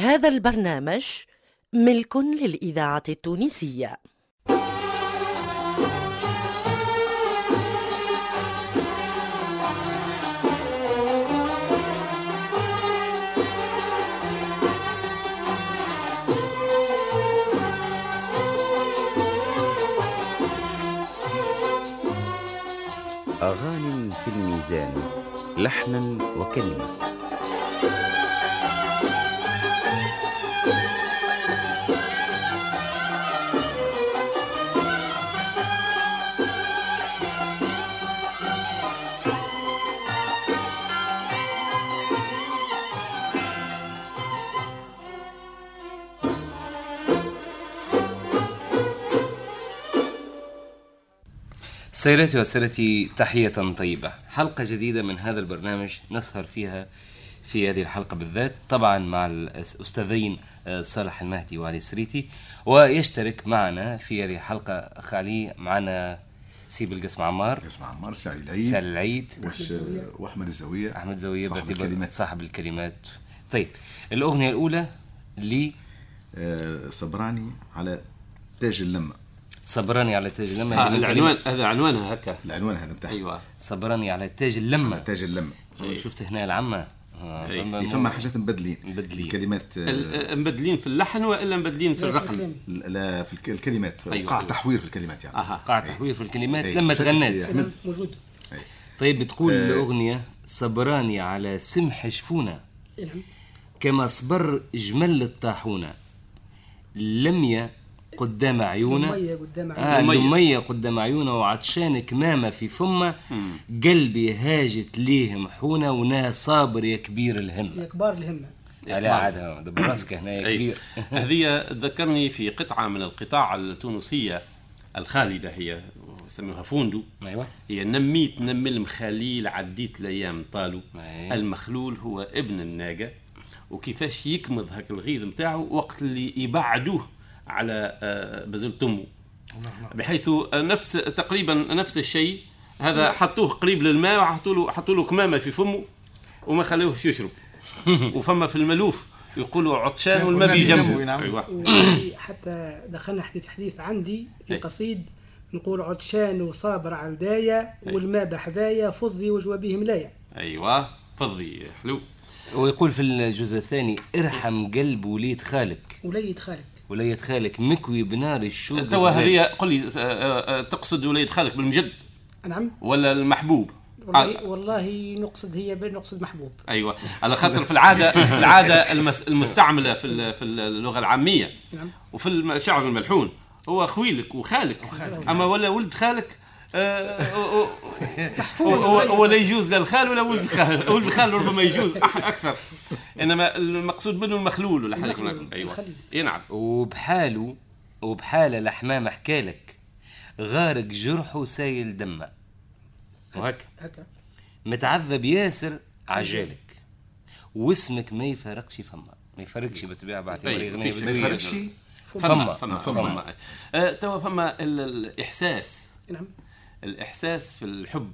هذا البرنامج ملك للإذاعة التونسية. أغاني في الميزان لحنا وكلمة. سيداتي وسادتي تحية طيبة. حلقة جديدة من هذا البرنامج نسهر فيها في هذه الحلقة بالذات طبعا مع الأستاذين آه، صالح المهدي وعلي سريتي ويشترك معنا في هذه الحلقة أخ علي معنا سي بلقاسم عمار اسمع عمار سعيد العيد. سال العيد. وش وأحمد الزاويه أحمد زوية صاحب الكلمات. صاحب الكلمات. طيب الأغنية الأولى لي آه، صبراني على تاج اللمة. صبراني على تاج اللمة. آه العنوان هذا عنوانها هكا. العنوان هذا بتاعها. أيوه. صبراني على تاج اللمة. تاج اللمة. شفت هنا العمة. آه، أي. فما- إيه، فما حاجات مبدلين. مبدلين. الكلمات آه، ال- مبدلين في اللحن وإلا مبدلين في الرقم؟ لا في الك- الكلمات. أيوة. وقع تحوير في الكلمات يعني. أها. قاع تحوير في الكلمات أي. لما تغنت. أحمد. موجود. طيب بتقول آه. الأغنية صبراني على سمح شفونة نعم كما صبر جمل الطاحونة. لمية قدام عيونه. مية قدام آه عيونه. لمية. لمية قدام عيونه وعطشان كمامة في فمة. قلبي هاجت ليه محونة ونا صابر يا كبير الهمة. يا كبار الهمة. لا عاد دبر راسك هنا. كبير. هذه ذكرني في قطعة من القطاع التونسية الخالدة هي يسموها فوندو. أيوه. هي نميت نمي المخاليل عديت الأيام طالوا. أي. المخلول هو ابن الناقة. وكيفاش يكمض هاك الغيظ نتاعو وقت اللي يبعدوه. على آه، بزلة امه بحيث نفس تقريبا نفس الشيء. هذا حطوه قريب للماء وحطوا له حطوا له كمامة في فمه وما خلوهش يشرب. وفما في الملوف يقولوا عطشان والماء بجنبه. أيوه. وعندي حتى دخلنا حديث حديث عندي في أي. قصيد نقول عطشان وصابر على الداية والماء بحذايا فضي وجوى به ملايا أيوه فضي حلو. ويقول في الجزء الثاني ارحم قلب وليد خالك. وليد خالك. وليد خالك مكوي بنار الشوق توا. هذه قل لي آه، آه، تقصد وليد خالك بالمجد نعم. ولا المحبوب؟ والله, والله نقصد هي نقصد محبوب. أيوه. على خاطر في العاده في العادة المس- المستعملة في ال- في اللغة العامية. نعم. وفي الشعر الملحون. هو خويلك وخالك. أما ولا ولد خالك؟ آه، هو- هو هو- هو لا يجوز لا الخال ولا ولد الخال ولد الخال ربما يجوز. أكثر. إنما المقصود منه المخلول ولا حاجة. أيوه. إي نعم. وبحاله وبحاله الحمام حكالك غارق جرحه سايل دمه. وهك هكا متعذب ياسر عجالك. واسمك ما يفارقش فما ما يفرقش بالطبيعه باعتبار أي، اغنيه فيش- بدوية. فرق شيء فما فما فما. فما توا فما ال- الإحساس. نعم. الإحساس في الحب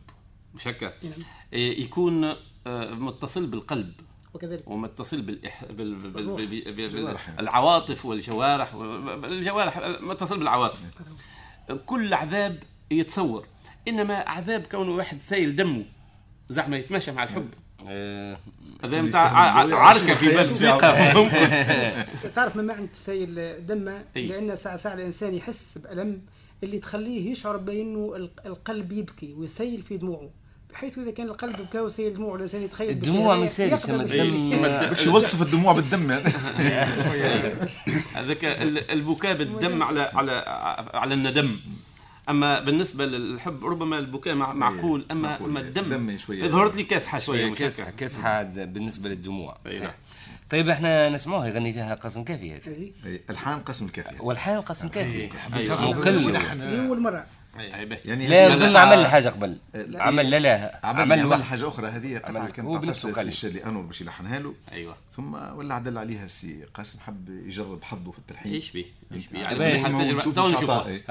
مش هكا نعم. إيه، يكون آه، متصل بالقلب. وكذلك ومتصل بالإح... بال... بال... بال... بال... بال... الجوارح. العواطف والجوارح و- الجوارح متصل بالعواطف. كل عذاب يتصور إنما عذاب كونه واحد سايل دمه زعما يتماشى مع الحب. آه، هذا نتاع عركة في باب سويقه ممكن تعرف ما معنى تسيل دمه؟ أي. لأن ساعة ساعة الإنسان يحس بألم. اللي تخليه يشعر بأنه الق- القلب يبكي ويسيل في دموعه بحيث إذا كان القلب بكى وسيل دموعه الانسان يتخيل الدموع ما يسالش باش يوصف الدموع بالدم هذاك ال- البكاء بالدم على على على الندم أما بالنسبة للحب ربما البكاء مع- معقول أما. أما الدم. ظهرت لي كاسحه شوية كاسحه. كاسحه بالنسبة للدموع صحيح. طيب إحنا نسمعوها يغني فيها قاسم كافي هذه أي. إيه، الحان قسم الكافيه والحال قاسم كافي. أيوة. مكلف أي باهي. يعني لا أظن عمل حاجة قبل. عمل لا لا عمل عمل. حاجة أخرى هذه. قطعه كانت هو بنفسه قال. الشادي انور باش يلحنها له. أيوه. ثم ولا عدل عليها السي قاسم حب يجرب حظه في التلحين. إيش بيه إيش بيه. يعني تو نشوفوها إيه.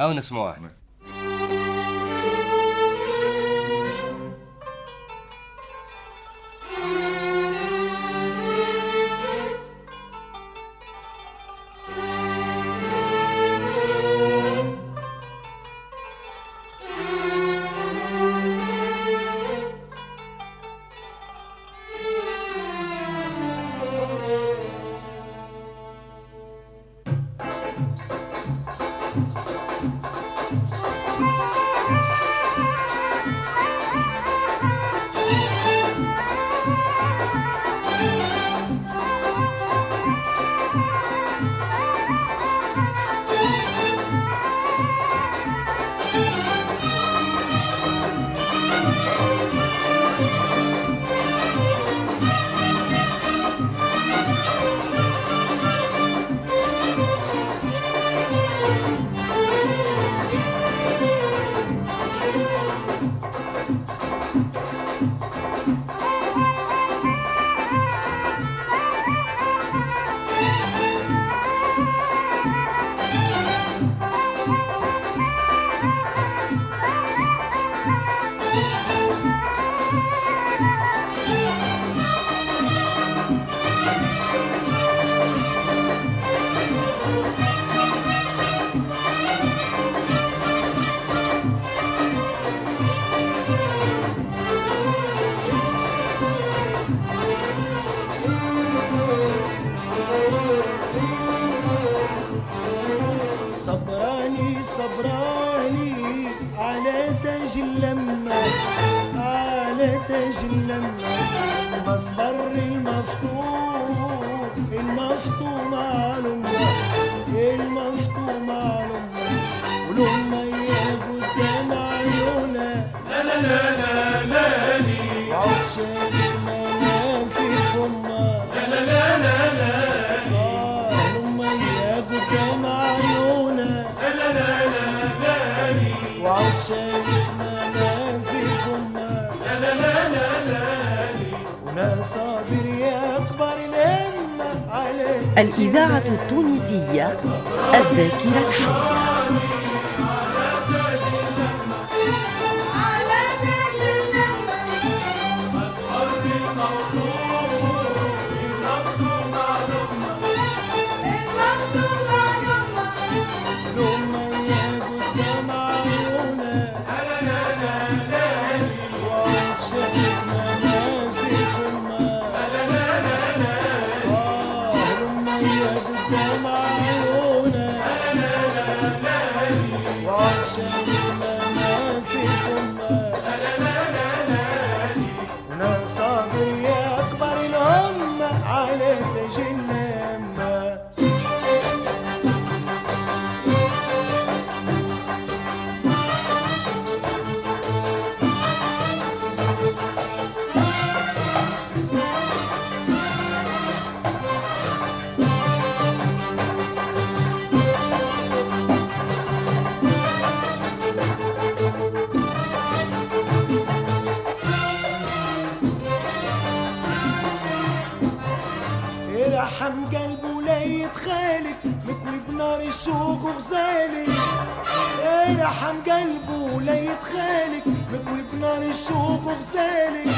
رحم قلبه لا يتخالك مكوي بنار الشوق وغزالك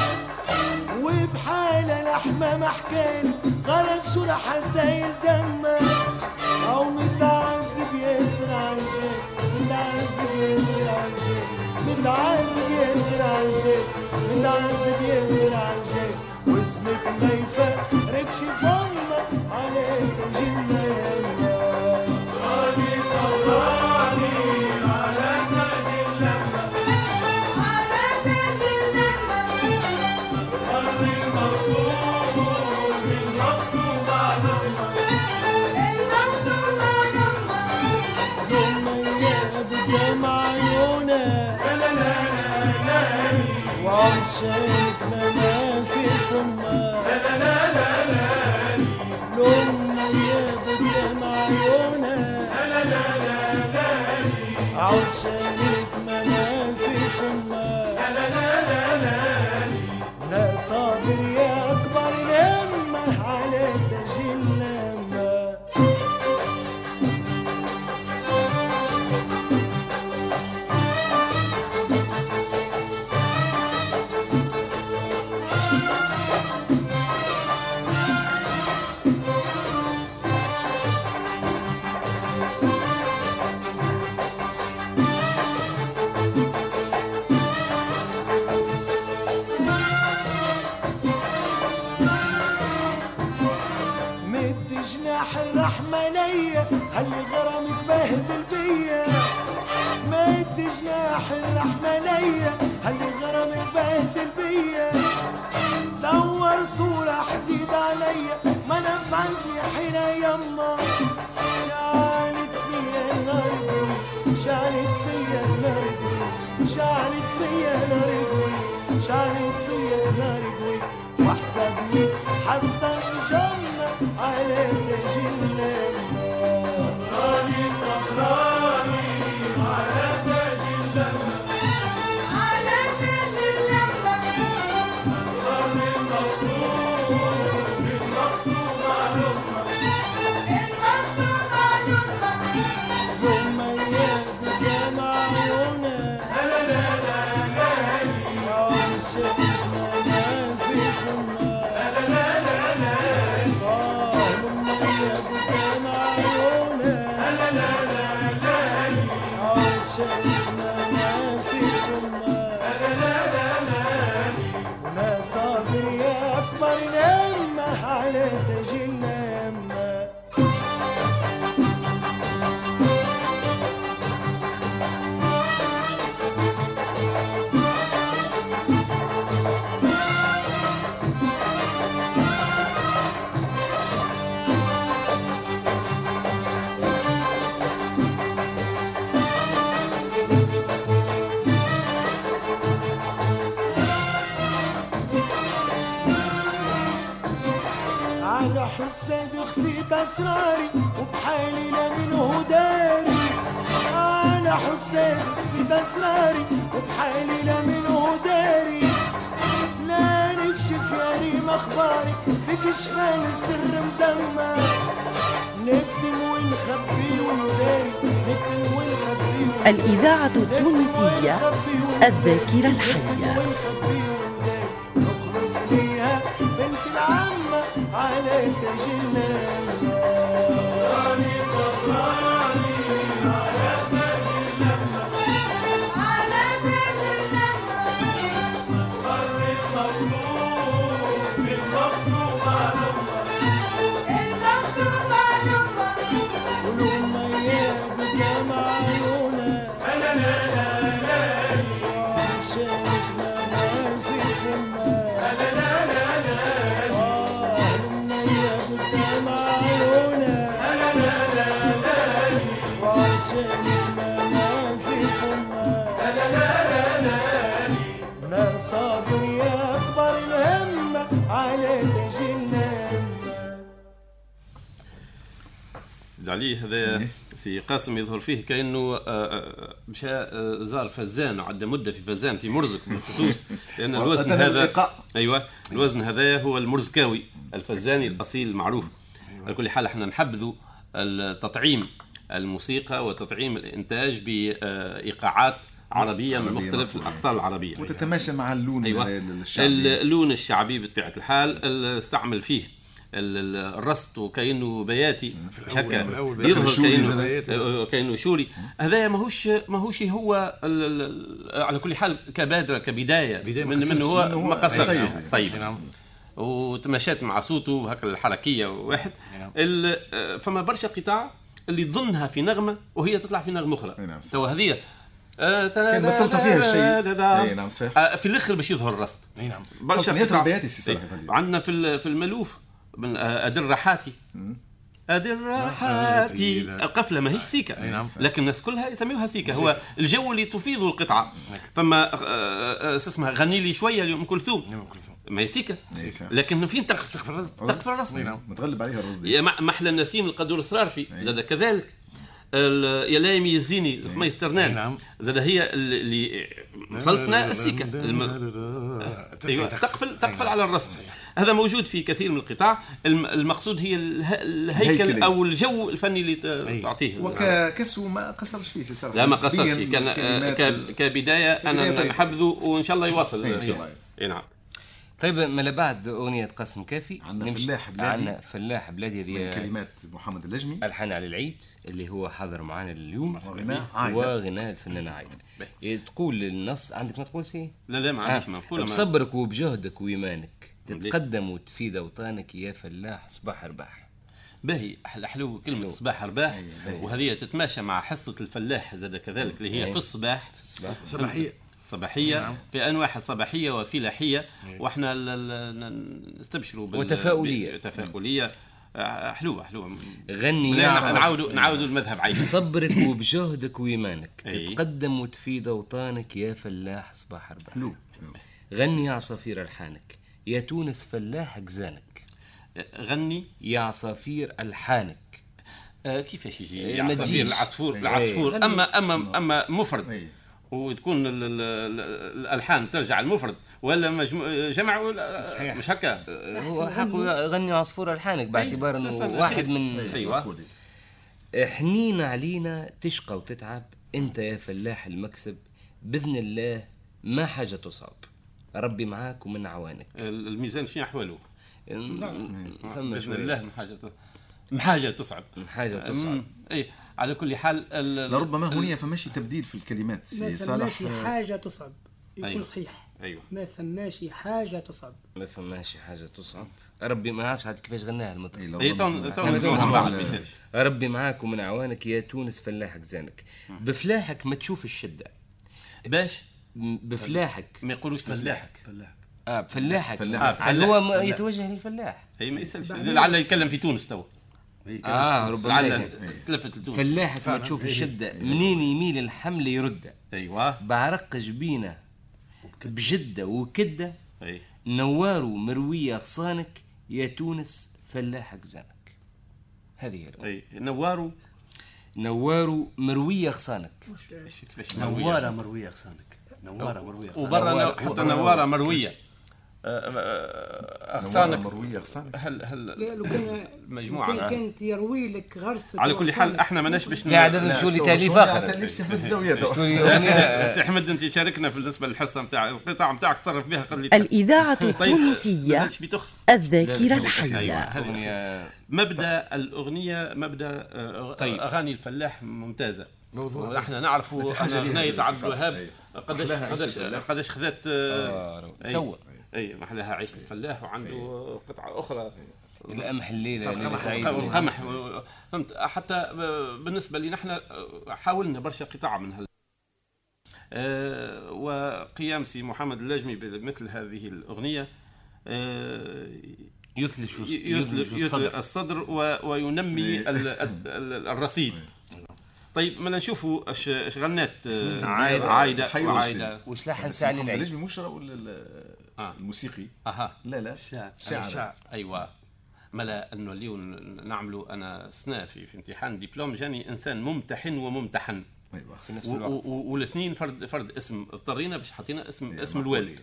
وبحالة لحمة محكالك غرق شو راح أسايل دمك. أو متعذب ياسر عالجيك متعذب ياسر عالجيك متعذب ياسر عالجيك متعذب ياسر عالجيك واسمك ما يفرقش فمك عليك جنة وعطشانك منافي ثم لون مياد الدمع عيونك عطشانك منافي ثم لا صابر رحمانية هي الغرام البهدل بيا دور صورة حديد عليا ما أنا في عندي حيلة يما. شعلت فيا النار شعلت فيا النار شعلت فيا النار شعلت فيا نار واحسبني حسن جنة على تجنة سهراني سهراني على passion. نسمعوها بأسراري وبحالي لا منه داري أنا حسين في بأسراري وبحالي لا منه داري لا نكشف يا ريم أخباري في كشفان السر مدمر نكتم ونخبي ونداري نكتم ونخبي الإذاعة التونسية الذاكرة الحية. نخلص بيها بنت العمة على تاج سيد علي هذا سي قاسم يظهر فيه كأنه آه، آه، مشى آه، زار فزان وعدى مدة في فزان في مرزق بالخصوص لأن الوزن هذا. أيوه. الوزن هذا هو المرزكاوي الفزاني الأصيل المعروف. على كل حال إحنا نحبذوا التطعيم الموسيقى وتطعيم الإنتاج بإيقاعات عربية من عربية مختلف مفهومة. الأقطار العربية. وتتماشى مع اللون أيوه. الشعبي. اللون الشعبي بطبيعة الحال ال- استعمل فيه الرست وكانه بياتي مش هكا يظهر كانه زاد. آه، كأنه شوري هذا ماهوش ماهوش هو على كل حال كبادرة كبداية بداية من, من. هو ما قصرش طيب. طيب نعم وتماشات مع صوته هكا الحركية واحد ال- آه، فما برشا قطع اللي تظنها في نغمة وهي تطلع في نغمة أخرى نعم،. تو هذه آه، كان ما تصلت فيها الشيء. أي نعم، صحيح. آه، في الآخر باش يظهر الرست أي نعم برشا ياسر. بياتي سي. الفضيل. عندنا في في الملوف من آه، ادر راحاتي ادر راحاتي لا. قفله ماهيش نعم. لكن الناس كلها يسميوها سيكه هو الجو اللي تفيضه القطعه فما آه، آه، اسمها غني لي شوية لام كلثوم نعم ما هي سيكه سيكة. لكن فين تقف تقف الرز تقف الرز متغلب عليها مع- محلى النسيم القدور الصرافي زاد كذلك يا لايم يزيني الخميس ترنان نعم. زاد هي اللي وصلتنا السيكه الم... أيوه تقفل تقفل على الرص هذا موجود في كثير من القطاع. الم- المقصود هي اله- الهيكل الهيكلي. أو الجو الفني اللي ت- تعطيه. وكسو ما قصرش فيه سي لا ما قصرش كان آه، الكلمات ك- كبداية كبداية أنا طيب. نحبذه وإن شاء الله يواصل. إن شاء الله. إي نعم. طيب ما بعد أغنية قاسم كافي. عندنا فلاح بلادي. عندنا فلاح بلادي من هذه كلمات محمد اللجمي الحان على العيد اللي هو حاضر معنا اليوم. وغناء عايدة. وغناء الفنانة عايدة. إيه، تقول النص عندك ما تقول سي؟ لا لا ما عنديش ما نقول ما- بصبرك وبجهدك وإيمانك. تتقدم وتفيد أوطانك يا فلاح صباح رباح باهي أحلى حلو كلمة صباح رباح وهذه تتماشى مع حصة الفلاح زاد كذلك اللي هي أي. في الصباح. صباحية. صباحية. في انواع صباحية وفلاحية وإحنا ل- ن- نستبشروا بال- وتفاؤلية. تفاؤلية. حلوة حلوة غني. نعاودوا نعاودوا المذهب عيد بصبرك وبجهدك وإيمانك. أي. تتقدم وتفيد أوطانك يا فلاح صباح رباح حلو. غني يا عصافير ألحانك. يا تونس فلاح جزانك غني. يا عصافير ألحانك. آه، كيفاش يجي إيه، يا عصافير. العصفور. العصفور. اما اما أما مفرد. أي. وتكون ال- ال- ال- الألحان ترجع المفرد. ولا مجموع جمع ولا صحيح. مش هكا؟ هو حقه غني عصفور ألحانك باعتبار أنه تسأل واحد أخي. من أيوه. حنين علينا تشقى وتتعب أنت يا فلاح المكسب بإذن الله ما حاجة تصعب ربي معاك ومن عوانك. الميزان شنو احواله بإذن الله من حاجة من حاجة تصعب من حاجة تصعب اي على كل حال ال- لربما هنا فماشي تبديل في الكلمات ما سي صالح. ثماشي حاجة تصعب يكون أيوة. صحيح. أيوه. ما ثماشي حاجة تصعب ما فماش حاجة تصعب ربي ما عادش عاد كيفاش غناها المطرب إي ال- المثال ربي معاك. ومن عوانك يا تونس فلاحك زانك بفلاحك ما تشوف الشدة. باش؟ بفلاحك. ما يقولوش فلاحك. آه بفلاحك فلاح. آه فلاح. هو ما يتوجه للفلاح. اي ما يسألش. لعل يتكلم في تونس تو آه ربما. تلفت لتونس. فلاحك ما تشوف الشدة. منين يميل الحمل يرده أيوه. بعرق جبينه بجدة وكدة. اي نوار ومرويه أغصانك. يا تونس فلاحك زانك. هذه هي. اي نوارو نوار مروية غصانك كيفاش نواره مرويه غصانك نوارة مروية وبرا نوارة. نو- حتى نوارة مروية أغصانك مروية هل هل لا لو كان معاه. كانت يروي لك غرسة على كل حال. إحنا ماناش باش ن- لا عاد نمشوا لي تاليف آخر سي أحمد أنت شاركنا بالنسبة للحصه نتاع القطع نتاعك تصرف بها قال لي الإذاعة طيب التونسية مازالش بتخرج الذاكرة أيوة، أغنية مبدأ الأغنية مبدأ طيب. أغاني الفلاح ممتازة إحنا نعرفوا إحنا جديدة اغنيه عبد. الوهاب. قداش قداش. قداش خذت آه، آه،. توا أي محلاها عيش الفلاح وعنده قطعة أخرى. القمح عيد والقمح فهمت؟ حتى بالنسبة لنا إحنا حاولنا برشا قطع من هال آه، وقيام سي محمد اللجمي بمثل هذه الأغنية آه، يثلج الصدر. الصدر وينمي ال- الرصيد. طيب ما نشوفوا اش اش غنات آه، عايدة. عايدة. حي وعايده وش لحن ساعة للعيد؟ ليش مش ولا ال- آه. الموسيقي. أها. لا لا. شاعر. شاعر. أيوه. ملا أنه اليوم نعملوا أنا سنة في, في امتحان دبلوم جاني إنسان ممتحن وممتحن. أيوه. في نفس و- الوقت. والاثنين فرد فرد اسم. اضطرينا باش حطينا اسم إيه، اسم. الوالد.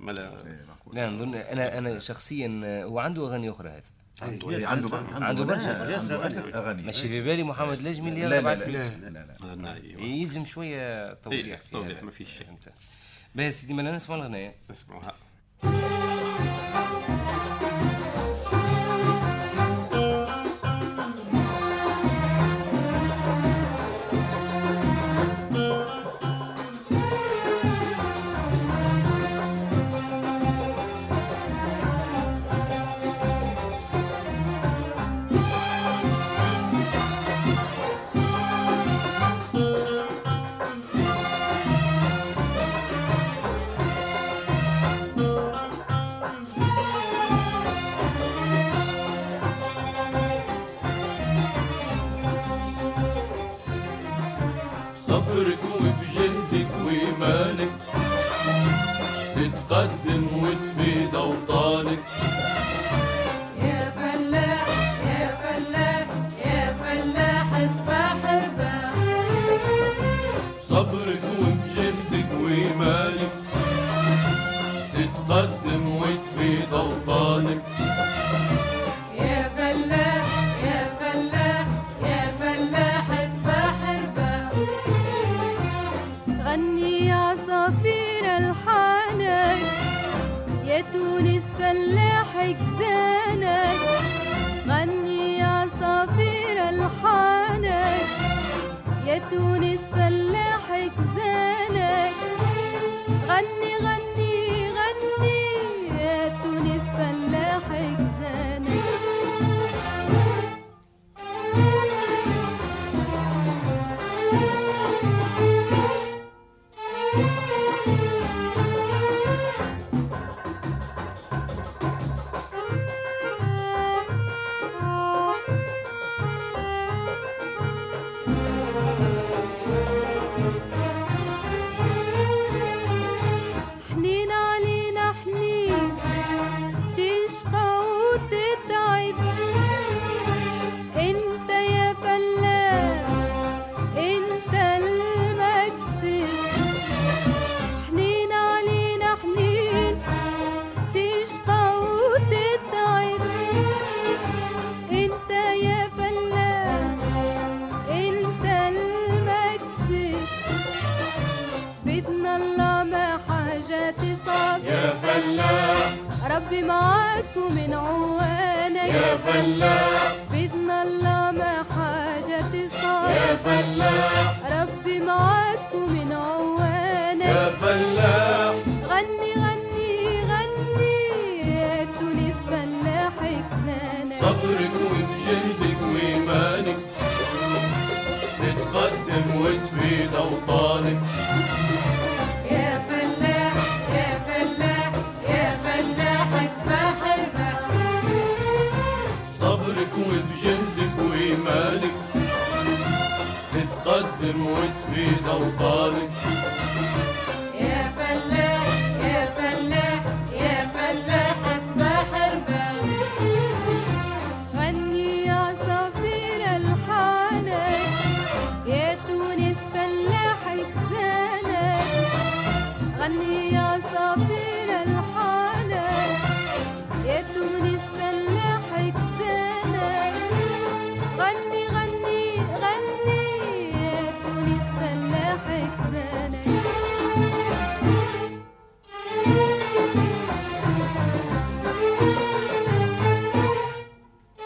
ملا. إيه،. لا نظن أنا أنا شخصيا آه، هو عنده أغاني أخرى هذا. إيه، عنده بر- عنده برشا. عنده عدة اغاني ماشي في بالي محمد لجمي اللي لا يلا لا بعد لا. لا لا أيوة. يلزم شوية توضيح إيه، توضيح، هذا. ما فيش شيء. فهمت. باهي سيدي ما نسمع الغنايه نسمعوها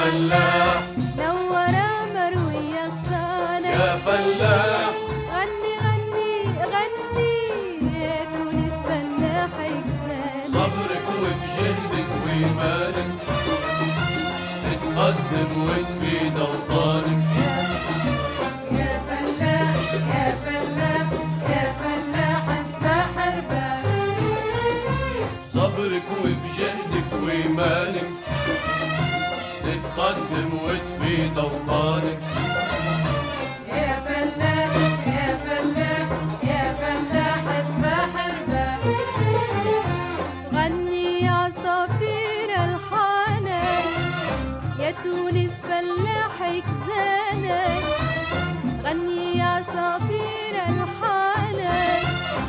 فلاح نورة مروية غصانة يا فلاح غني غني غني يا تونس فلاحك زانة صبرك وبجهدك وإيمانك تتقدم وتفيد أوطانك. تتقدم وتفيد أوطانك يا فلاح يا فلاح يا غني يا الحانة يا تونس فلاحك زانك غني يا عصافير الحانة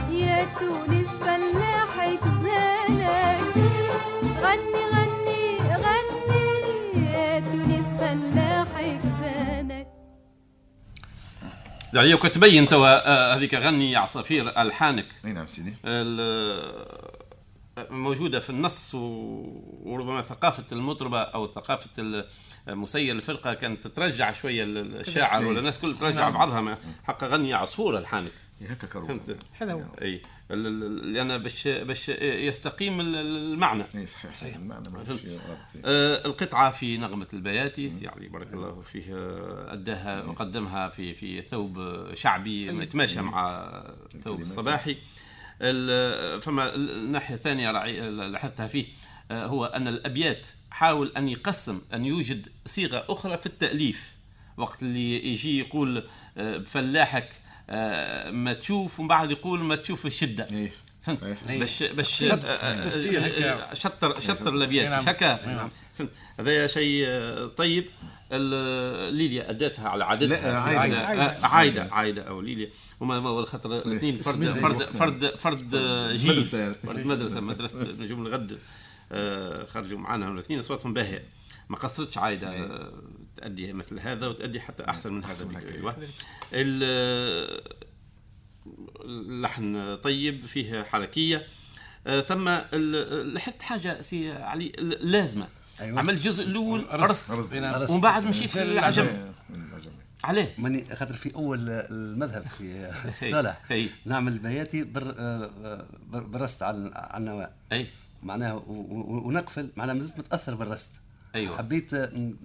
يا تونس فلاحك زانك غني غني يعني كنت تبين توا آه، هذيك غني عصافير الحانك. أي نعم سيدي. ال- موجودة في النص وربما ثقافة المطربة أو ثقافة مسير الفرقة كانت ترجع شوية ال- الشاعر ولا الناس كل ترجع نعم. بعضها ما حق غني عصفور الحانك. هكا فهمت؟ هذا هو. أي. لأن باش باش يستقيم ال- المعنى. إي صحيح صحيح. المعنى. آه، القطعة في نغمة البياتي سي علي بارك الله فيه أداها وقدمها في في ثوب شعبي يتماشى مع ثوب الصباحي. ال- فما الناحية الثانية رعي- لاحظتها فيه آه، هو أن الأبيات حاول أن يقسم أن يوجد صيغة أخرى في التأليف. وقت اللي يجي يقول آه، بفلاحك آه، ما تشوف ومن بعد يقول ما تشوف الشدة. إيه. فهمت؟ إيه. باش باش آه، آه،. شطر شطر الأبيات. نعم. هكا نعم. فهمت؟ هذا شيء آه، طيب. ليليا اداتها على عادتها. عايدة. آه، عايدة. آه، عايدة. عايدة أو ليليا. هما هو الخطر؟ الاثنين فرد فرد إيه. فرد فرد آه، جيل. مدرسة. فرد مدرسة. مدرسة نجوم الغد. آه، خرجوا معنا. هم الاثنين أصواتهم باهية. ما قصرتش عايدة. آه، تأدي مثل هذا وتأدي حتى أحسن من هذا. ال- اللحن طيب فيه حركية آه، ثم لاحظت حاجة سي علي لازمة أيوة. عمل الجزء الأول رصد. رصد رصد. ومن بعد مشيت رصد. للعجم عليه ماني خاطر في أول المذهب في. صالح. نعمل بياتي بر بر- بالرست على على النواة أي معناها ونقفل معناها مازلت متأثر بالرست أيوة. حبيت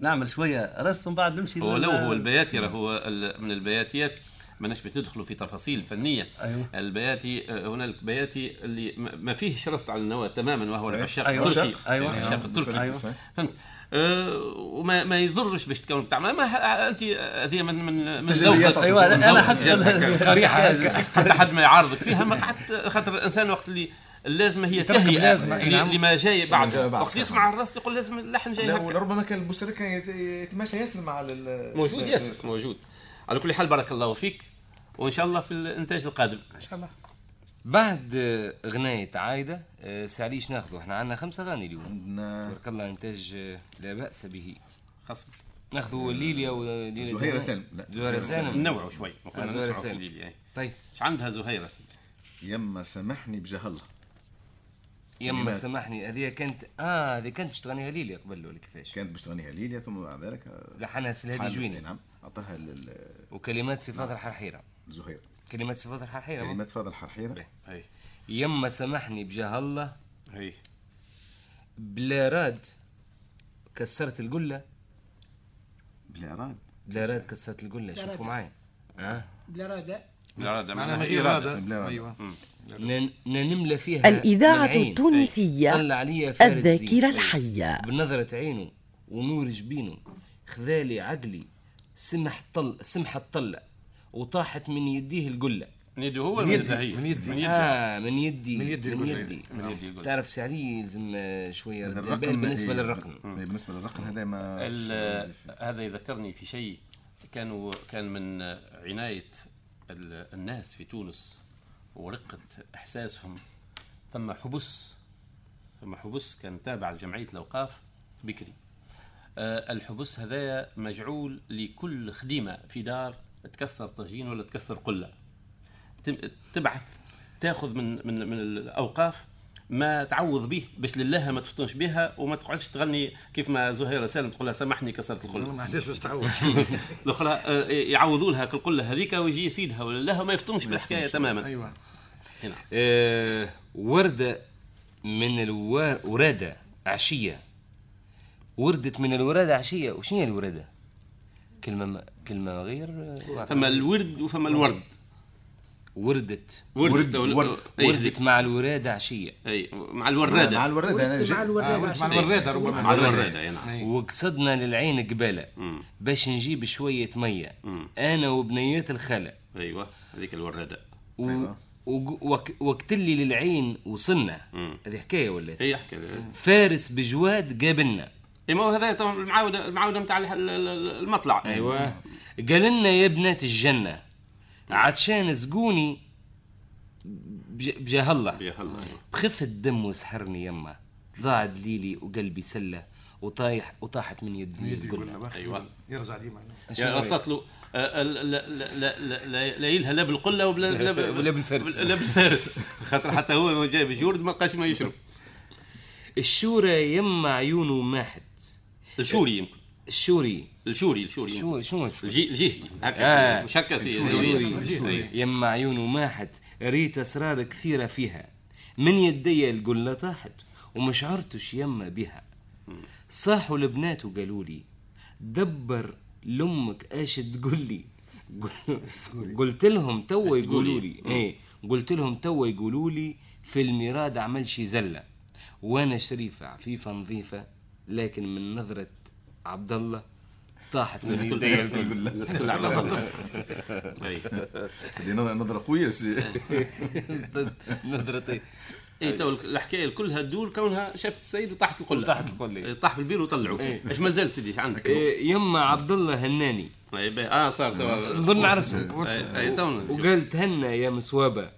نعمل شوية رست ومن بعد نمشي هو لل- لو هو البياتي راه هو ال- من البياتيات ماناش باش ندخلوا في تفاصيل فنية أيوة. البياتي هنالك بياتي اللي ما- ما فيهش رصد على النواة تماما وهو. العشاق أيوة. التركي أيوة. العشاق أيوة. التركي أيوة. فهمت آه، وما ما يضرش باش تكون بتاع ما, ما أنت هذه من من من ذوقك أنا- من ذوقك. حسب. هكا. حتى حد ما يعارضك فيها ما قعدت خاطر الإنسان وقت اللي اللازمة هي تهيئة لازمة، ل- نعم. لما جاي بعد. وقت. يسمع الرصد يقول لازم اللحن جاي هكا وربما كان البوسري كان يت- يتماشى ياسر مع ال- موجود ياسر موجود. على كل حال بارك الله فيك وإن شاء الله في الإنتاج القادم. إن شاء الله. بعد غناية عايدة آه، سعليش ناخذه؟ إحنا عندنا خمسة أغاني اليوم. عندنا. تبارك الله إنتاج آه، لا بأس به. خصم ناخذوا ليليا وليليا زهيرة سالم. لا، زهيرة سالم. نوعوا شوي زهيرة نسمعوا في سالم. ليليا. طيب. إيش عندها زهيرة؟ سيدي يما سامحني بجاه الله يما كلمات. سامحني هذه كانت آه هذه كانت باش تغنيها ليليا قبل ولا كيفاش؟ كانت باش تغنيها ليليا ثم بعد ذلك آه، لحنها سلهادي جويني نعم أعطاها لل- وكلمات صفات الحرحيرة. زهير. كلمات صفات الحرحيرة؟ كلمات فاضل الحرحيرة. هي. يما سامحني بجاه الله هي. بلا راد كسرت القلة. بلا راد؟ بلا راد كسرت القلة شوفوا معايا. آه. بلا رادة بالإرادة معناها معناها من غير إرادة أيوه. ن- نملى فيها الإذاعة. التونسية طلع عليا فارس الذاكرة زين. الحية. بنظرة عينه ونور جبينه. خذالي عقلي سمح طل سمحة طلع وطاحت من يديه القلة. من يده هو من من يدي، يدها هي من يدي. من يدي آه من يدي. من يدي من. يدي. من يدي. تعرف سي علي يلزم آه، شوية رد. الرقم بال بالنسبة إيه، للرقم. إيه، بالنسبة للرقم هذا ما هذا يذكرني في شيء. كانوا كان من عناية ال- الناس في تونس ورقة إحساسهم ثم حبس ثم حبس كان تابع لجمعية الأوقاف بكري. آه، الحبس هذايا مجعول لكل خديمة في دار تكسر طاجين ولا تكسر قلة. تبعث تأخذ من من من الأوقاف ما تعوض به باش لله ما تفطنش بها وما تقعدش تغني كيف ما زهيره سالم تقول لها سامحني كسرت القله ما عندهاش باش تعود الاخرى آه، يعوضوا لها القله هذيك ويجي سيدها ولا لها ما يفطنش بالحكايه تماما. أيوه. هنا. آه وردة من الورادة عشية. وردت من الورادة عشية. وش هي الورادة؟ كلمة ما كلمة غير آه، فما الورد وفما الورد. وردت. ورد ورد- ورد. وردت مع الورادة عشية. أي مع الوراده مع الوردة أنا مع جاي الوردة آه، مع الوراده ربما مع الوراده أي نعم. وقصدنا للعين قبالة مم. باش نجيب شوية مية. مم. أنا وبنيات الخالة. أيوه هذيك الوراده و... أيوة. وق- وق- وقت اللي للعين وصلنا. هذه حكاية ولا؟ اي احكي فارس بجواد قابلنا. إي ما هو هذا المعاودة المعاودة نتاع المطلع. أيوه. قال لنا يا بنات الجنة. عطشان سقوني بج- بجاه الله. يا الله بخفة دم وسحرني يما. ضاع دليلي وقلبي سلة وطايح وطاحت من يدي يدي القلة يقول له أيوة. يرجع ديما يا رصت له آه، لا لا لا لا لا لا يلها لا بالقلة ولا ولا بالفارس. لا بالفارس خاطر حتى هو جايب جورد ما لقاش ما يشرب. الشورى يما عيونه ماحت. الشوري يمكن. الشوري. الشوري الشوري. شو شو الجي- الجهتي آه. هكا مش هكا. يما عيونه ماحت ريت أسرار كثيرة فيها. من يدي القله طاحت وما شعرتش يما بها. صاحوا البنات وقالوا لي دبر لأمك إيش تقول لي. قل- قلت لهم توا يقولوا لي. إيه. قلت لهم توا يقولوا لي في الميراد عمل شي زلة. وأنا شريفة عفيفة نظيفة لكن من نظرة عبد الله طاحت من يدي القله الناس كلها على ظهرها. أي. هذه نظرة نظرة قوية سي نظرتي اي تو الحكاية كلها تدور كونها شافت السيد وطاحت القلة. طاحت القلة. إيه، طاح في البير وطلعوا إيه. إيش ما زال سيدي إيش عندك؟ إيه، يما عبد الله هناني. أي باهي. آه صار تو. نظن عرسه. وقال تهنى يا مسوابة.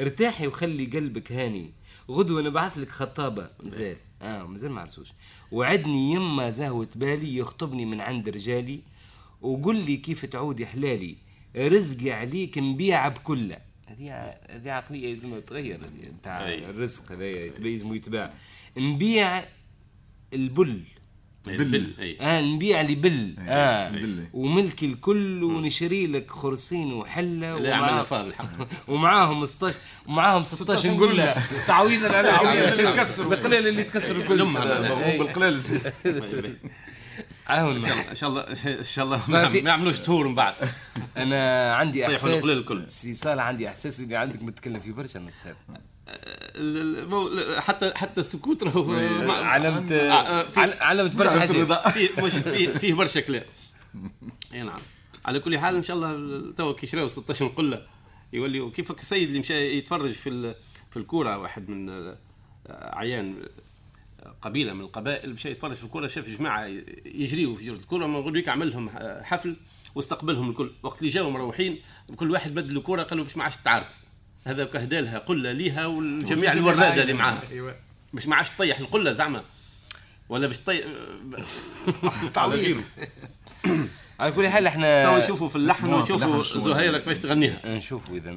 ارتاحي وخلي قلبك هاني. غدوة نبعث لك خطابة. مازال آه مازال ما عرسوش وعدني يما زهوة بالي يخطبني من عند رجالي وقل لي كيف تعودي حلالي. رزقي عليك نبيع بكلة. هذه هذه عقلية لازم تتغير هذه نتاع. الرزق هذا يتبع- لازم يتباع نبيع البل. أي. آه نبيع لي بل. آه. بل. وملكي الكل ونشري لك خرسين وحلة لا عملنا فار الحق ومعاهم 16 ومعاهم 16 قله تعويضا على القلال اللي تكسروا الكل مغموم بالقلال عاون إن شاء الله إن شاء الله ما يعملوش تور من بعد. أنا عندي احساس. سي صالح عندي إحساس اللي عندك متكلم في برشا النص هذا ال- ال- مو- حتى حتى السكوت راهو ما- علامة آه، في- عل- علامة برشا حاجات. فيه مش فيه برشا كلام. إي نعم. على كل حال إن شاء الله تو كي شراو 16 قله يولي كيف السيد اللي مشى يتفرج في ال- في الكورة؟ واحد من آه، عيان آه، قبيلة من القبائل مشى يتفرج في الكورة شاف جماعة يجريوا في جرة الكورة ما نقول لك عمل لهم حفل واستقبلهم الكل. وقت اللي جاوا مروحين كل واحد بدل الكوره قالوا باش ما عادش تعارك هذا كهدا لها قله ليها والجميع الوراده اللي معاها. أيوه. باش ما عادش تطيح القلة زعما. ولا باش تطيح تعويض على كل حال إحنا تو نشوفوا في اللحن اسمعوا في اللحن. ونشوفوا زهيرة كيفاش تغنيها. نشوفوا اذا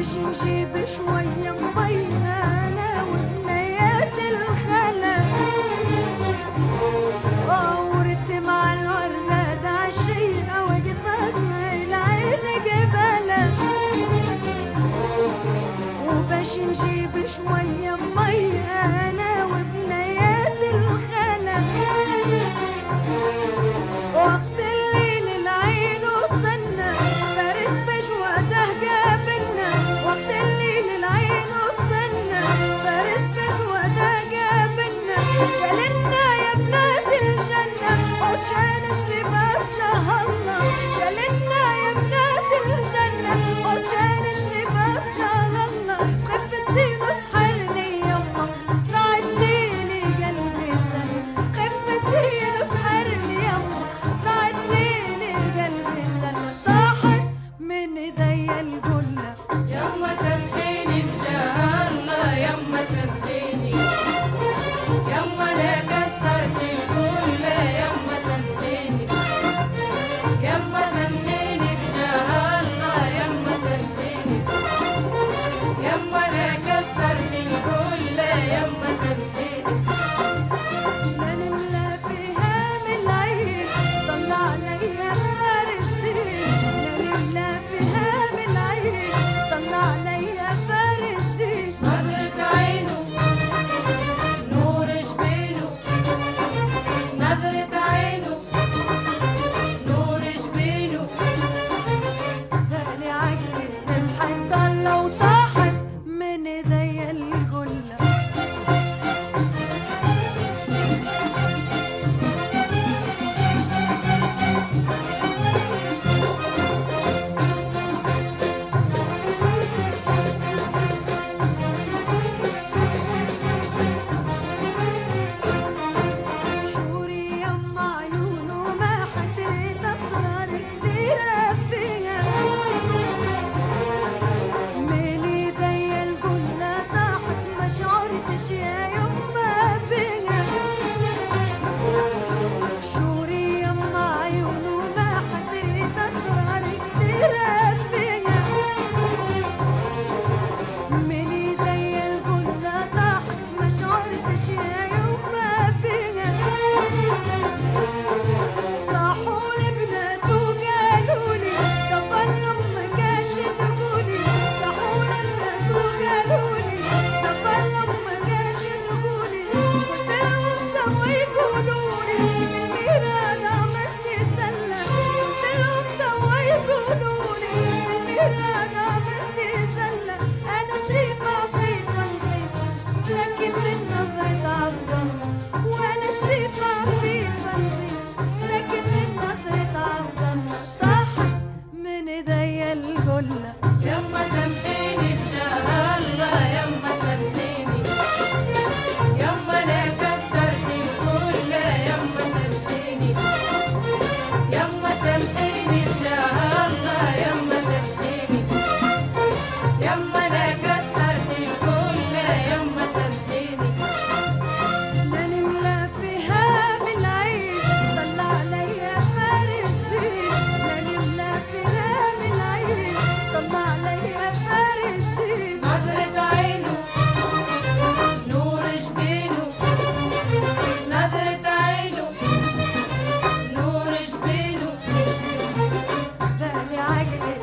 وباش نجيب شوية مية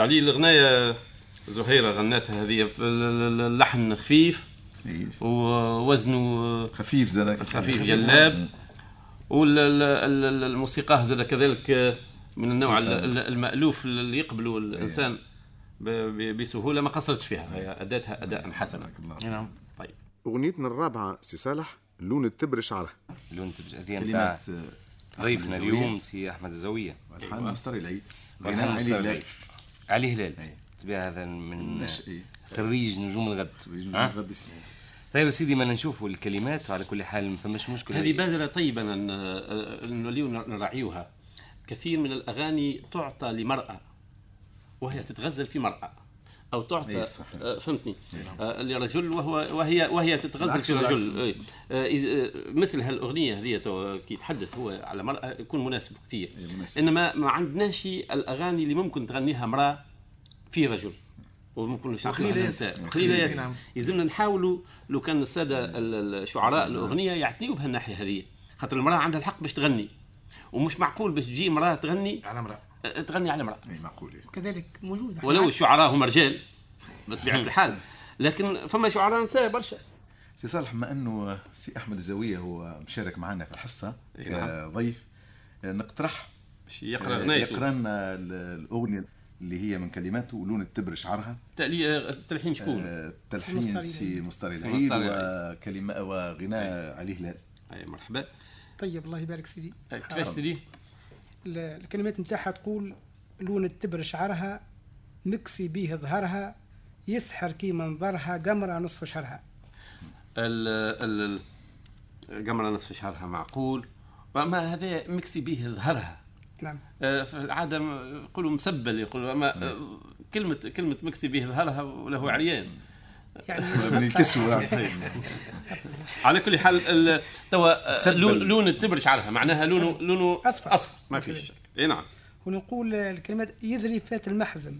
علي الغناية زهيرة غناتها هذه اللحن خفيف ووزنه خفيف زاد خفيف جلاب. والموسيقى زاد كذلك من النوع ال- ال- المألوف اللي يقبله الإنسان ب- ب- بسهولة ما قصرتش فيها. هي أداتها أداء حسنا نعم. طيب. أغنيتنا الرابعة سي صالح لون التبر شعره. لون تبج هذه كلمات نتاع ضيفنا أحمد اليوم سي أحمد الزوية. الحان مستري العيد. والحان مستر. العيد. علي هلال. تبع هذا من النشئي. خريج نجوم الغد. نجوم ها؟ الغد. طيب يا سيدي ما نشوفوا الكلمات؟ وعلى كل حال ما فماش مشكلة. هذه بادرة طيبة أن أن نوليو نراعيوها. كثير من الأغاني تعطى لمرأة وهي تتغزل في مرأة. أو تعطى إيه،. آه، فهمتني آه، لرجل وهو وهي وهي تتغزل في. رجل إيه. آه، مثل هالأغنية هذه تو- كي يتحدث هو على مرأة يكون مناسب كثير إيه، مناسب. إنما ما عندناش الأغاني اللي ممكن تغنيها امرأة في رجل وممكن نقولها ياسر. قليلة قليلة ياسر. ياسر نعم. يلزمنا نحاولوا لو كان السادة ال- الشعراء الأغنية يعتنيوا بهالناحية هذه خاطر المرأة عندها الحق باش تغني ومش معقول باش تجي امراه تغني على امراه تغني على امرأة. إي معقول إيه. كذلك موجود ولو الشعراء هم رجال بطبيعه الحال. لكن فما شعراء نساء برشا. سي صالح بما أنه سي أحمد الزاويه هو مشارك معنا في الحصة نعم. كضيف نقترح باش يقرأ آه، غنايته يقرأ لنا ال- الأغنية اللي هي من كلماته لون التبر شعرها. تلحين شكون؟ آه، تلحين سي مستري سي العيد. وكلمه وغناء علي هلال أي مرحبا. طيب الله يبارك سيدي. كيفاش تدي؟ ال- الكلمات نتاعها تقول لون التبر شعرها مكسي بيه ظهرها يسحر كي منظرها قمرة نصف شهرها ال ال القمرة نصف شهرها معقول. وما هذا مكسي به ظهرها. نعم. آه، في العاده يقولوا مسبل يقولوا أما آه، كلمه كلمة مكسي به ظهرها وله عريان. يعني من على كل حال ال- توا. لون لون التبر شعرها معناها لونه لونه أصفر. أصفر. ما فيش إي نعم. ونقول الكلمات يذري فات المحزم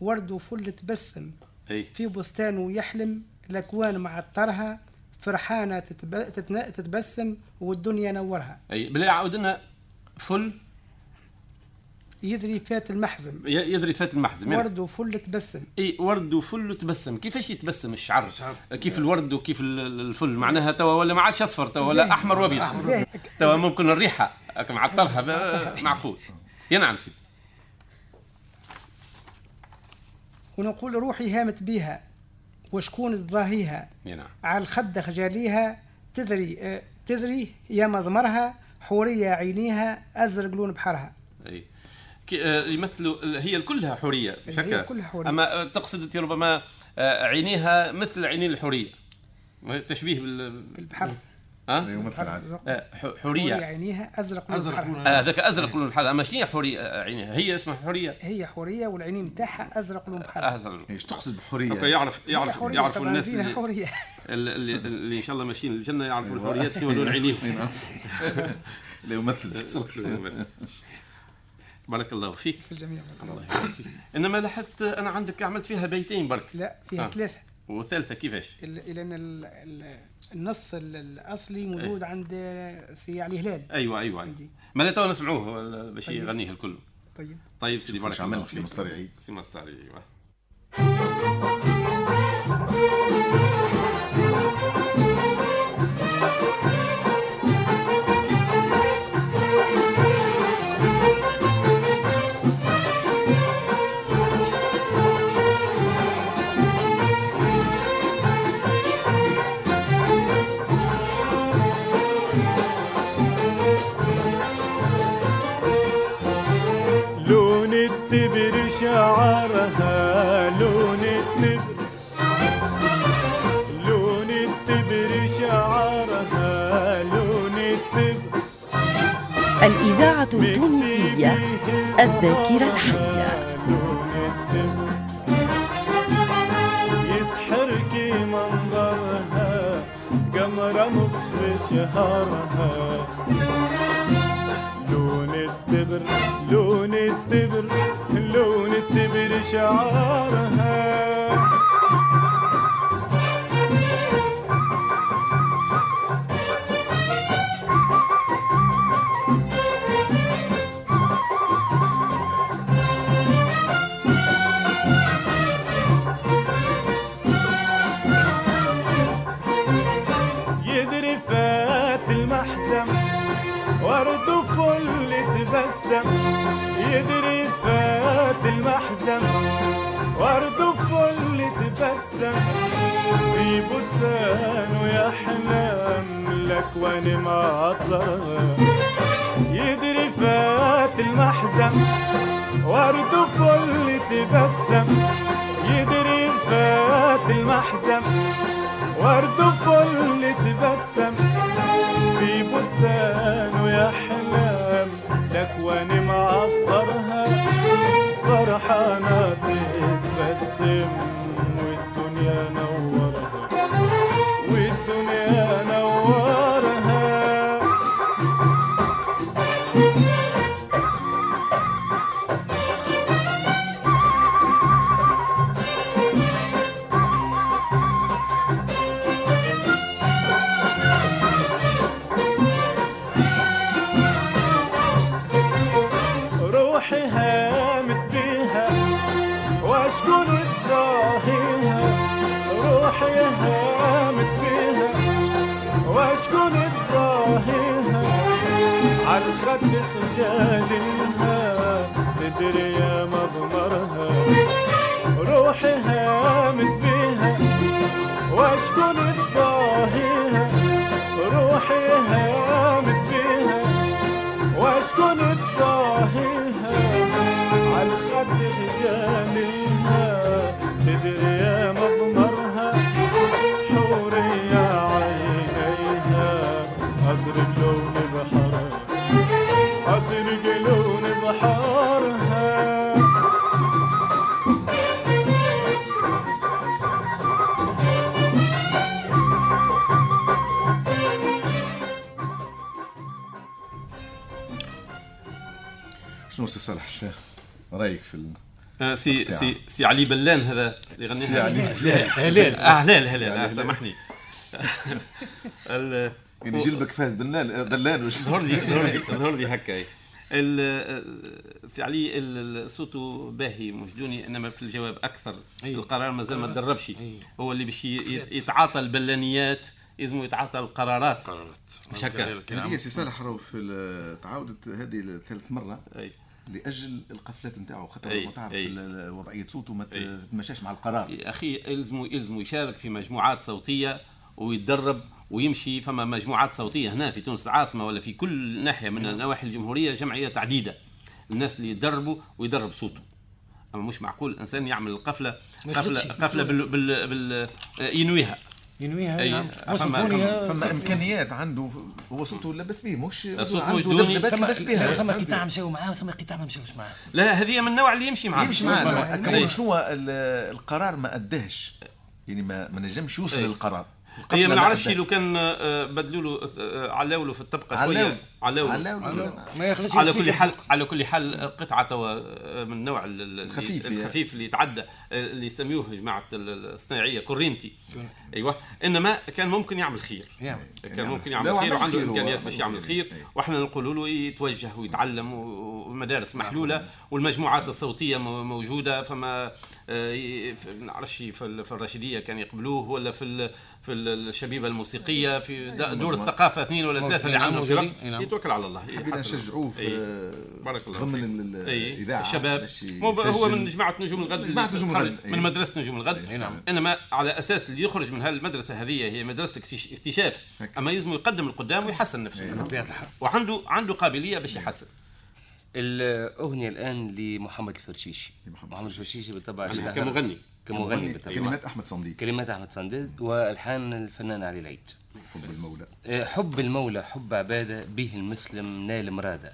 ورد وفل تبسم. أي. في بستان يحلم. الاكوان معطرها فرحانة تتب... تتن... تتبسم. والدنيا نورها. أي. بلا يعاود لنا فل يذري فات المحزم. ي- يدري فات المحزم يعني. ورد وفل تبسم. إي ورد وفل وتبسم كيفاش يتبسم الشعر؟ كيف الورد وكيف ال- ال- الفل؟ معناها توا ولا ما عادش أصفر توا ولا أحمر وأبيض. توا ممكن الريحة ب- معقول. يا نعم سيدي. ونقول روحي هامت بيها وشكون تضاهيها؟ نعم. على الخد خجاليها تذري آه، تذري يا مضمرها حورية عينيها أزرق لون بحرها. آه، يمثلوا هي كلها حورية هي شكا كلها حورية. أما آه، تقصد أنت ربما آه، عينيها مثل عينين الحورية. تشبيه بال بالبحر ها؟ يمثل آه، حورية. حورية عينيها أزرق لون. آه، هذاك أزرق لون الحال أما شنو هي حورية آه، عينيها؟ هي اسمها حورية؟ هي حورية والعينين متاعها أزرق لون بحرها أزرق. إيش تقصد هكا بحريه يعرف هي يعرف حورية يعرفوا الناس اللي, حورية. اللي, اللي إن شاء الله ماشيين الجنة يعرفوا الحوريات شنو لون عينيهم لا يمثل. بارك الله فيك. في الجميع الله يبارك فيك. إنما لاحظت أنا عندك عملت فيها بيتين برك لا فيها آه. ثلاثة. والثالثه كيفاش؟ ال- لأن ال- ال- النص ال- الأصلي موجود عند سي علي هلال أيوه أيوه. عندي. ما تو نسمعوه باش طيب. يغنيه الكل. طيب. طيب سيدي بارك الله عملت سي فيك. مستري عيد سي مستعري أيوه. شعرها لون التبر. لون التبر شعرها لون التبر. الإذاعة التونسية الذاكرة الحية. يسحرك منظرها قمرة نصف شهرها. في ال... آه، سي بتاع. سي سي علي بلان هذا اللي غنيها سي علي هلال. هلال. آه، هلال آه، هلال. سامحني. ال- يعني جلبك فهد دلان وش؟ ظهر لي ظهر لي ظهر لي هكا إيه. ال- سي علي ال- ال- صوته باهي مجدوني إنما في الجواب أكثر. القرار مازال ما تدربش. هو اللي باش يتعاطى البلانيات لازم يتعاطى القرارات. مش هكا. هذه سي صالح راهو في تعاودت هذه ثالث مرة. أي. لأجل القفلات نتاعو خاطر ما تعرف وضعيه صوته ما أي. تتمشاش مع القرار. يا أخي يلزم يلزم يشارك في مجموعات صوتية ويتدرب ويمشي فما مجموعات صوتية هنا في تونس العاصمة ولا في كل ناحية من النواحي الجمهورية جمعيات عديده الناس اللي يدربوا ويدرب صوته. أما مش معقول الانسان يعمل قفلة يخلطش. قفلة بال, بال, بال ينويها. ينويها أي. نعم. فما- فما إمكانيات عنده هو صوته لابس به مش صوت عنده مجدوني. ذبذبات ثم لابس بها ثم فهمت؟ قطاع مشاو معاه وثم قطاع ما مشاوش معاه لا هذه من النوع اللي يمشي معاه يمشي معاه أي. كمان شنو ال- القرار ما اداهش يعني ما ما نجمش يوصل. للقرار هي ما نعرفش. لو كان آه، بدلوا له علاو له في الطبقة. شوية علاو علاو. ما يخلصش على كل حال. على كل حال قطعة توا من النوع ال- ال- الخفيف، اللي الخفيف اللي يتعدى اللي يسميوه جماعة ال- الصناعية كورينتي. أيوه. إنما كان ممكن يعمل خير. يعمل. كان ممكن لا، يعمل خير وعنده. إمكانيات باش يعمل خير. أي. وإحنا نقولوا له يتوجه ويتعلم ومدارس محلولة والمجموعات الصوتية مو- موجودة فما آه، في- ما نعرفش في ال- في الرشيدية كان يقبلوه ولا في في ال- الشبيبة الموسيقية في د- دور الثقافة اثنين ولا ثلاثة اللي نعم، عندهم يتوكل على الله حبينا يحسن. نشجعوه في أي. بارك الله ضمن فيك. ال- ال- أي. الإذاعة الشباب مو هو. من جماعة نجوم الغد جماعة اللي نجوم الغد. من. مدرسة نجوم الغد نعم. إنما على أساس اللي يخرج من هالمدرسة هذه هي مدرسة اكتش- اكتشاف. أما يلزم يقدم القدام ويحسن نفسه وعنده عنده قابلية باش يحسن الأغنية الآن لمحمد الفرشيشي محمد الفرشيشي بالطبع كمغني كمغني بالطبع كلمات أحمد صنديق كلمات أحمد صنديد وألحان الفنان علي العيد حب المولى. آه، حب المولى حب عبادة به المسلم نال مرادة.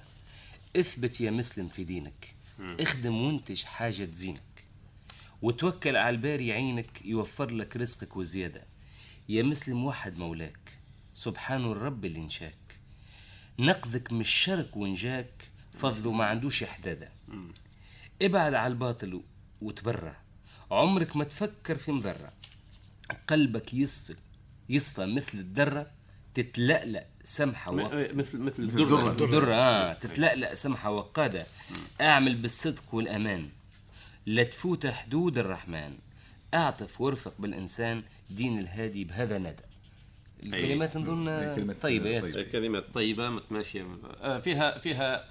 اثبت يا مسلم في دينك. اخدم وانتج حاجة تزينك. وتوكل على الباري يعينك يوفر لك رزقك وزيادة. يا مسلم وحد مولاك. سبحان الرب اللي انشاك. نقذك من الشرك ونجاك فضله ما عندوش حدادة ابعد على الباطل وتبرع. عمرك ما تفكر في مضرة. قلبك يصفى يصفى مثل الذرة تتلألأ سمحة م- وق... مثل مثل الدرة. الدرة آه تتلألأ سمحة وقادة. أعمل بالصدق والأمان. لا تفوت حدود الرحمن. أعطف وارفق بالإنسان دين الهادي بهذا ندى الكلمات نظن طيبة ياسر كلمات طيبة متماشية. آه، فيها فيها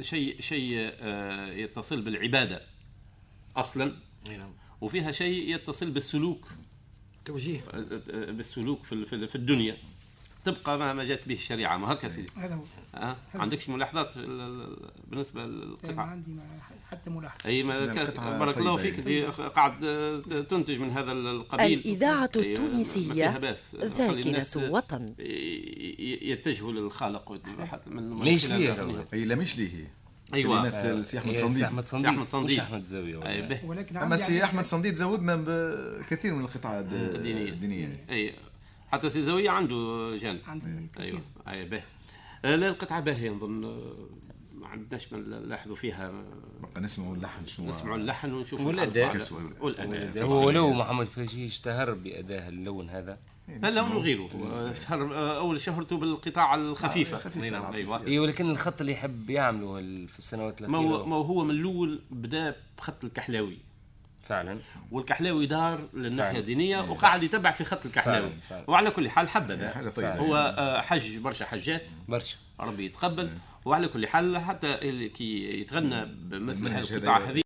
شيء شيء آه، يتصل بالعبادة أصلا. وفيها شيء يتصل بالسلوك. توجيه. بالسلوك في في ال- في الدنيا. تبقى ما ما جات به الشريعة. ما هكا سيدي؟ هذا هو. أه؟ عندكش ملاحظات ال- بالنسبة ما عندي ما حتى ملاحظة. أي بارك الله فيك يعني. دي قاعد تنتج من هذا القبيل. خلي ذاكرة الناس وطن. يتجهوا للخالق من مش ليه. هي لا مش ليه هي. أيوه. كلمات السي احمد صنديد سي أحمد صنديد، سي أحمد صنديد. أي باهي. ولكن أما سي احمد صنديد زودنا بكثير من القطع الد- الدينية. الدينية. أي حتى سي زاوية عنده جانب عندي أيوه. اي باهي آه، لا القطعة باهية نظن. آه، ما عندناش ما نلاحظوا فيها. بقى نسمعوا اللحن شنو. نسمعوا اللحن ونشوفوا والأداء. الحلقة. والأداء. هو ولو محمد فاشي اشتهر بأداء اللون هذا. لا هو اشتهر آه، أول شهرته بالقطاع الخفيفة. نعم أيوه. اي ولكن الخط اللي يحب يعمله في السنوات ما الأخيرة هو ما هو من الأول بدأ بخط الكحلاوي. فعلا. والكحلاوي دار للناحية. الدينية وقاعد يتبع في خط الكحلاوي. فعلا، فعلا. وعلى كل حال حبذا. حاجة طيبة. هو آه، حج برشا حجات. برشا. ربي يتقبل. وعلى كل حال حتى اللي كي يتغنى بمثل بالمنهج هذه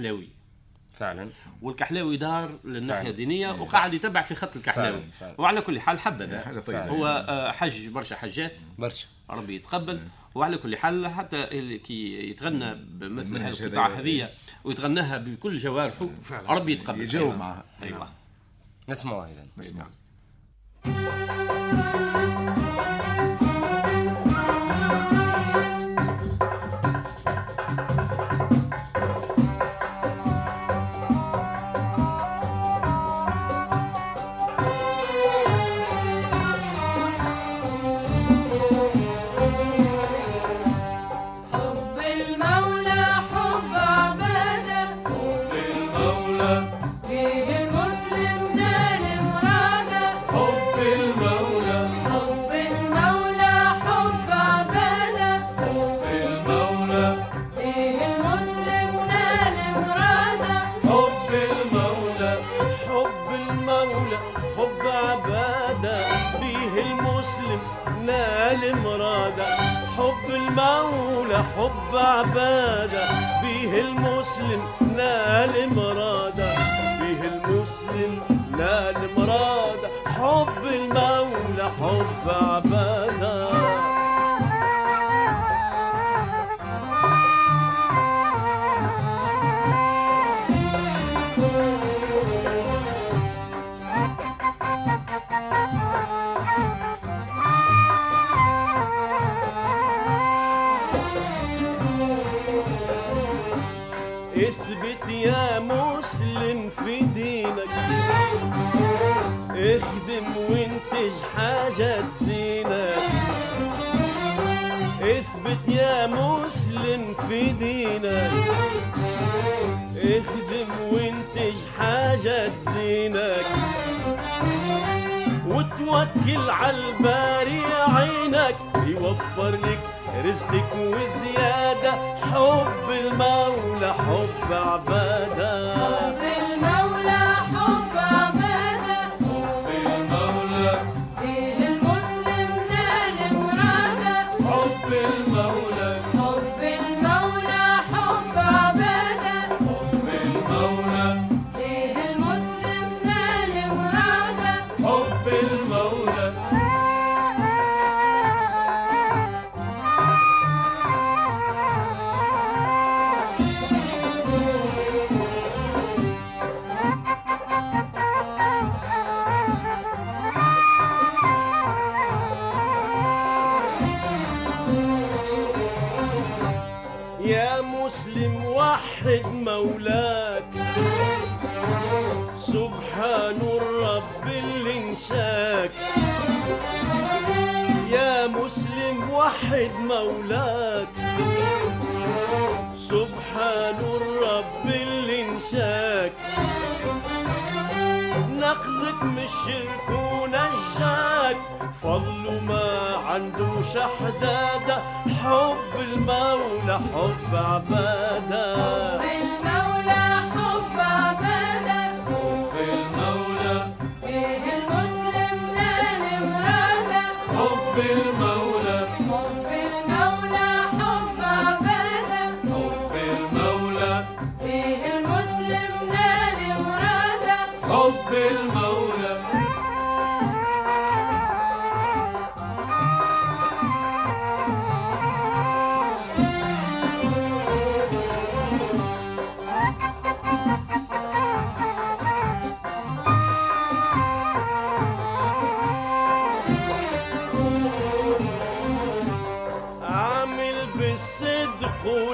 القطع هذا- هذه كحلاوي فعلا. والكحلاوي دار للناحية فعلا. الدينية وقاعد يتبع في خط الكحلاوي. فعلا، فعلا. وعلى كل حال حبذا. حاجة طيبة. هو آه، حج برشا حجات. برشا. ربي يتقبل. وعلى كل حال حتى اللي كي يتغنى بمثل هذه بالمنهج القطع هذا- هذه ويتغناها بكل جوارحه ربي يتقبل. يجاوب. معها. أيوه. نسمعوا إذا نسمع حب دينك اخدم وانتج حاجة تزينك. وتوكل على الباري عينك. يوفر لك رزقك وزيادة. حب المولى حب عبادة. الشرك ونجاك فضل ما عندوش حدادة حب المولى حب عبادة حب المولى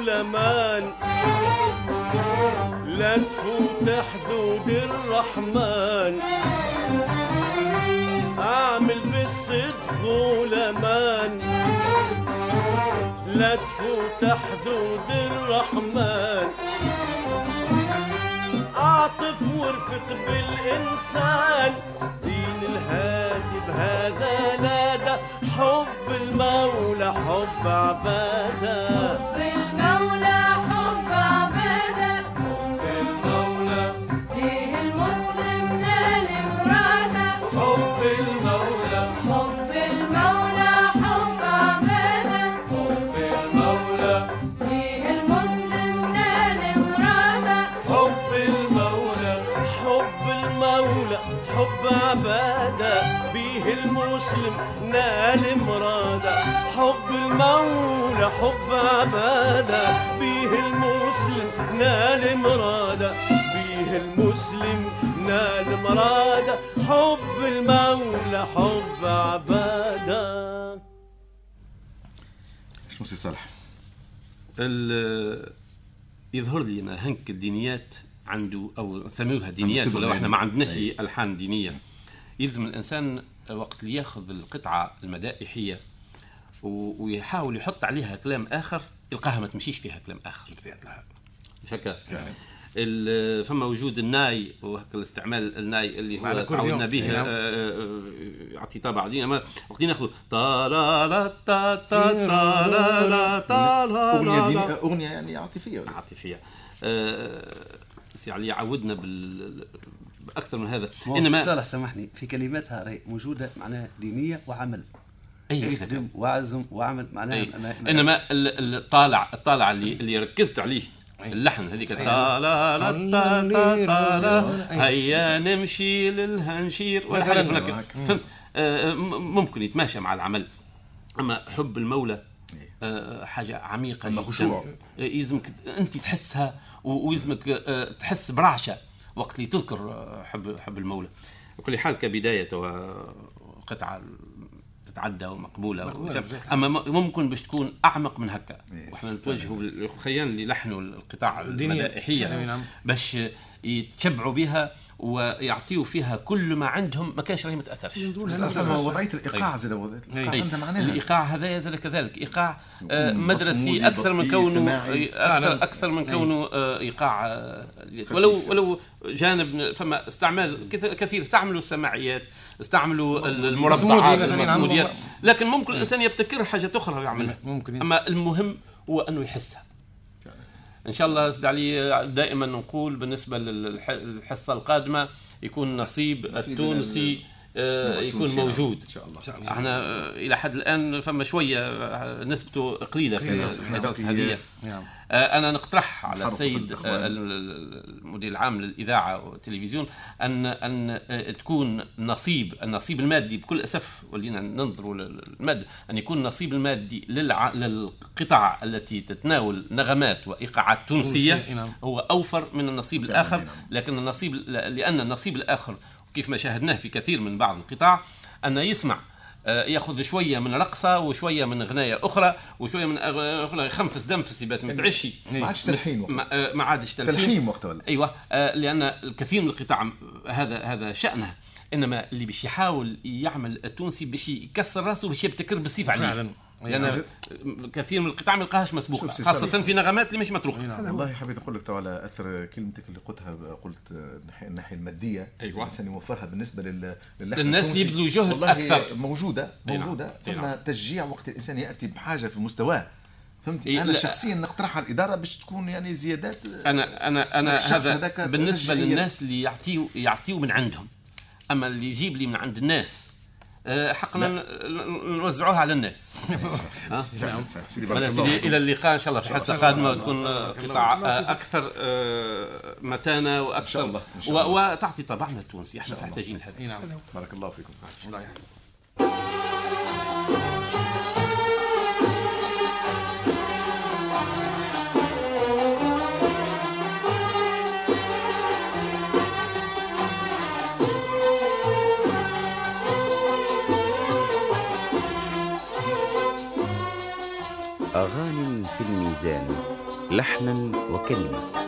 والأمان لا تفوت حدود الرحمن. عامل بالصدق والأمان. لا تفوت حدود الرحمن. أعطف وارفق بالإنسان. دين الهادي بهذا نادى. حب المولى حب عباده. حب المسلم نال مراده. حب المولى حب عبادة بيه المسلم نال مراده. بيه المسلم نال مراده. حب المولى حب عباده شنو سي صالح؟ ال- يظهر لي أنا هنك الدينيات عنده أو نسميوها دينيات ولو إحنا يعني. ما عندناش. ألحان دينية. يلزم الإنسان وقت اللي ياخذ القطعة المدائحية ويحاول يحط عليها كلام آخر يلقاها ما تمشيش فيها كلام آخر. مش هكا ال- فما وجود الناي وهكا الاستعمال الناي اللي هو. تعودنا به نعم. آه، آه، يعطي طابع اما وقت ناخذ تا لا لا تا تا تا لا لا تا لا أغنية لا. أغنية يعني عاطفية. عاطفية. آه، سي علي عودنا بال باكثر من هذا. إنما صالح سامحني. في كلماتها راهي موجودة معناها دينية وعمل. أي يخدم وعزم وعمل معناها أي. أنا- إنما ال- الطالع الطالع اللي اللي ركزت عليه اللحن هذيك. تا لا لا تا تا تا لا. هيا نمشي للهنشير. ولا حاجة آه، م- ممكن يتماشى مع العمل. أما حب المولى آه، حاجة عميقة جدا. خشوع. آه، يلزمك أنت تحسها ويلزمك آه، تحس برعشة. وقت اللي تذكر آه، حب حب المولى بكل حال كبداية توا قطعة تتعدى ومقبولة مقبولة. أما ممكن باش تكون أعمق من هكا وإحنا نتوجهوا للخيان اللي لحنوا القطاع. المدائحيه نعم. باش يتشبعوا بها ويعطيوا فيها كل ما عندهم ما كانش راهي ما تاثرش وضعية الايقاع زاد وضعية الايقاع. عندها معناها. الايقاع هذا زاد كذلك. ايقاع آه، مدرسي أكثر من كونه سماعي. آه، أكثر. أكثر من. كونه آه، ايقاع آه، ولو ولو جانب فما استعمال كث- كثير استعملوا السماعيات استعملوا المربعات المصموديات. لكن ممكن الإنسان يبتكر حاجة أخرى ويعملها. ممكن. أما المهم هو أنه يحسها. إن شاء الله سيد علي دائما نقول بالنسبة للحصة القادمة يكون نصيب نصيب التونسي آه، يكون نعم. موجود إن شاء الله إحنا إلى حد الآن فما شوية نسبته قليلة في الحصص نعم. هذه نعم أنا نقترح على السيد. آه، ال- ال- المدير العام للإذاعة والتلفزيون ان أن آه، تكون نصيب النصيب المادي بكل أسف ولينا ننظروا للماده أن يكون النصيب المادي للع... للقطع التي تتناول نغمات وإيقاعات تونسية نعم. هو أوفر من النصيب الآخر نعم. لكن النصيب لأن النصيب الآخر كيف ما شاهدناه في كثير من بعض القطاع أن يسمع آه، ياخذ شوية من رقصة وشوية من غناية أخرى وشوية من أخرى يخنفس دنفس يبات متعشي ما عادش تلحين وقتها. ما, آه، ما عادش تلحين. تلحين وقتها ولا؟ أيوه. آه، لأن الكثير من القطاع هذا هذا شأنه. إنما اللي باش يحاول يعمل التونسي باش يكسر راسه باش يبتكر بالسيف عليه. فعلاً. لأن كثير من القطاع ما يلقاهاش مسبوقه خاصة. في نغمات اللي مش مطروقه والله حبيت نقول لك تو على أثر كلمتك اللي قلتها قلت الناحيه الناحية المادية أيوة. الإنسان يوفرها بالنسبة لل للحن للناس اللي. يبذلوا جهد والله أكثر. موجودة أي نعم. موجودة أي نعم. ثم تشجيع وقت الإنسان يأتي بحاجة في مستواه فهمتي إيه، أنا. شخصيا نقترحها الإدارة باش تكون يعني زيادات أنا أنا أنا هذا هذاك بالنسبة. للناس اللي يعطيو يعطيو من عندهم أما اللي يجيب لي من عند الناس حقنا ن- نوزعوها على الناس. سيدي. إلى اللقاء إن شاء الله في حصة. قادمة وتكون. آه، قطاع آه،. أكثر آه، متانة وأكثر وتعطي طبعنا التونسي إحنا. محتاجين لهذا نعم بارك الله فيكم الله يحفظك الميزان لحنا وكلمة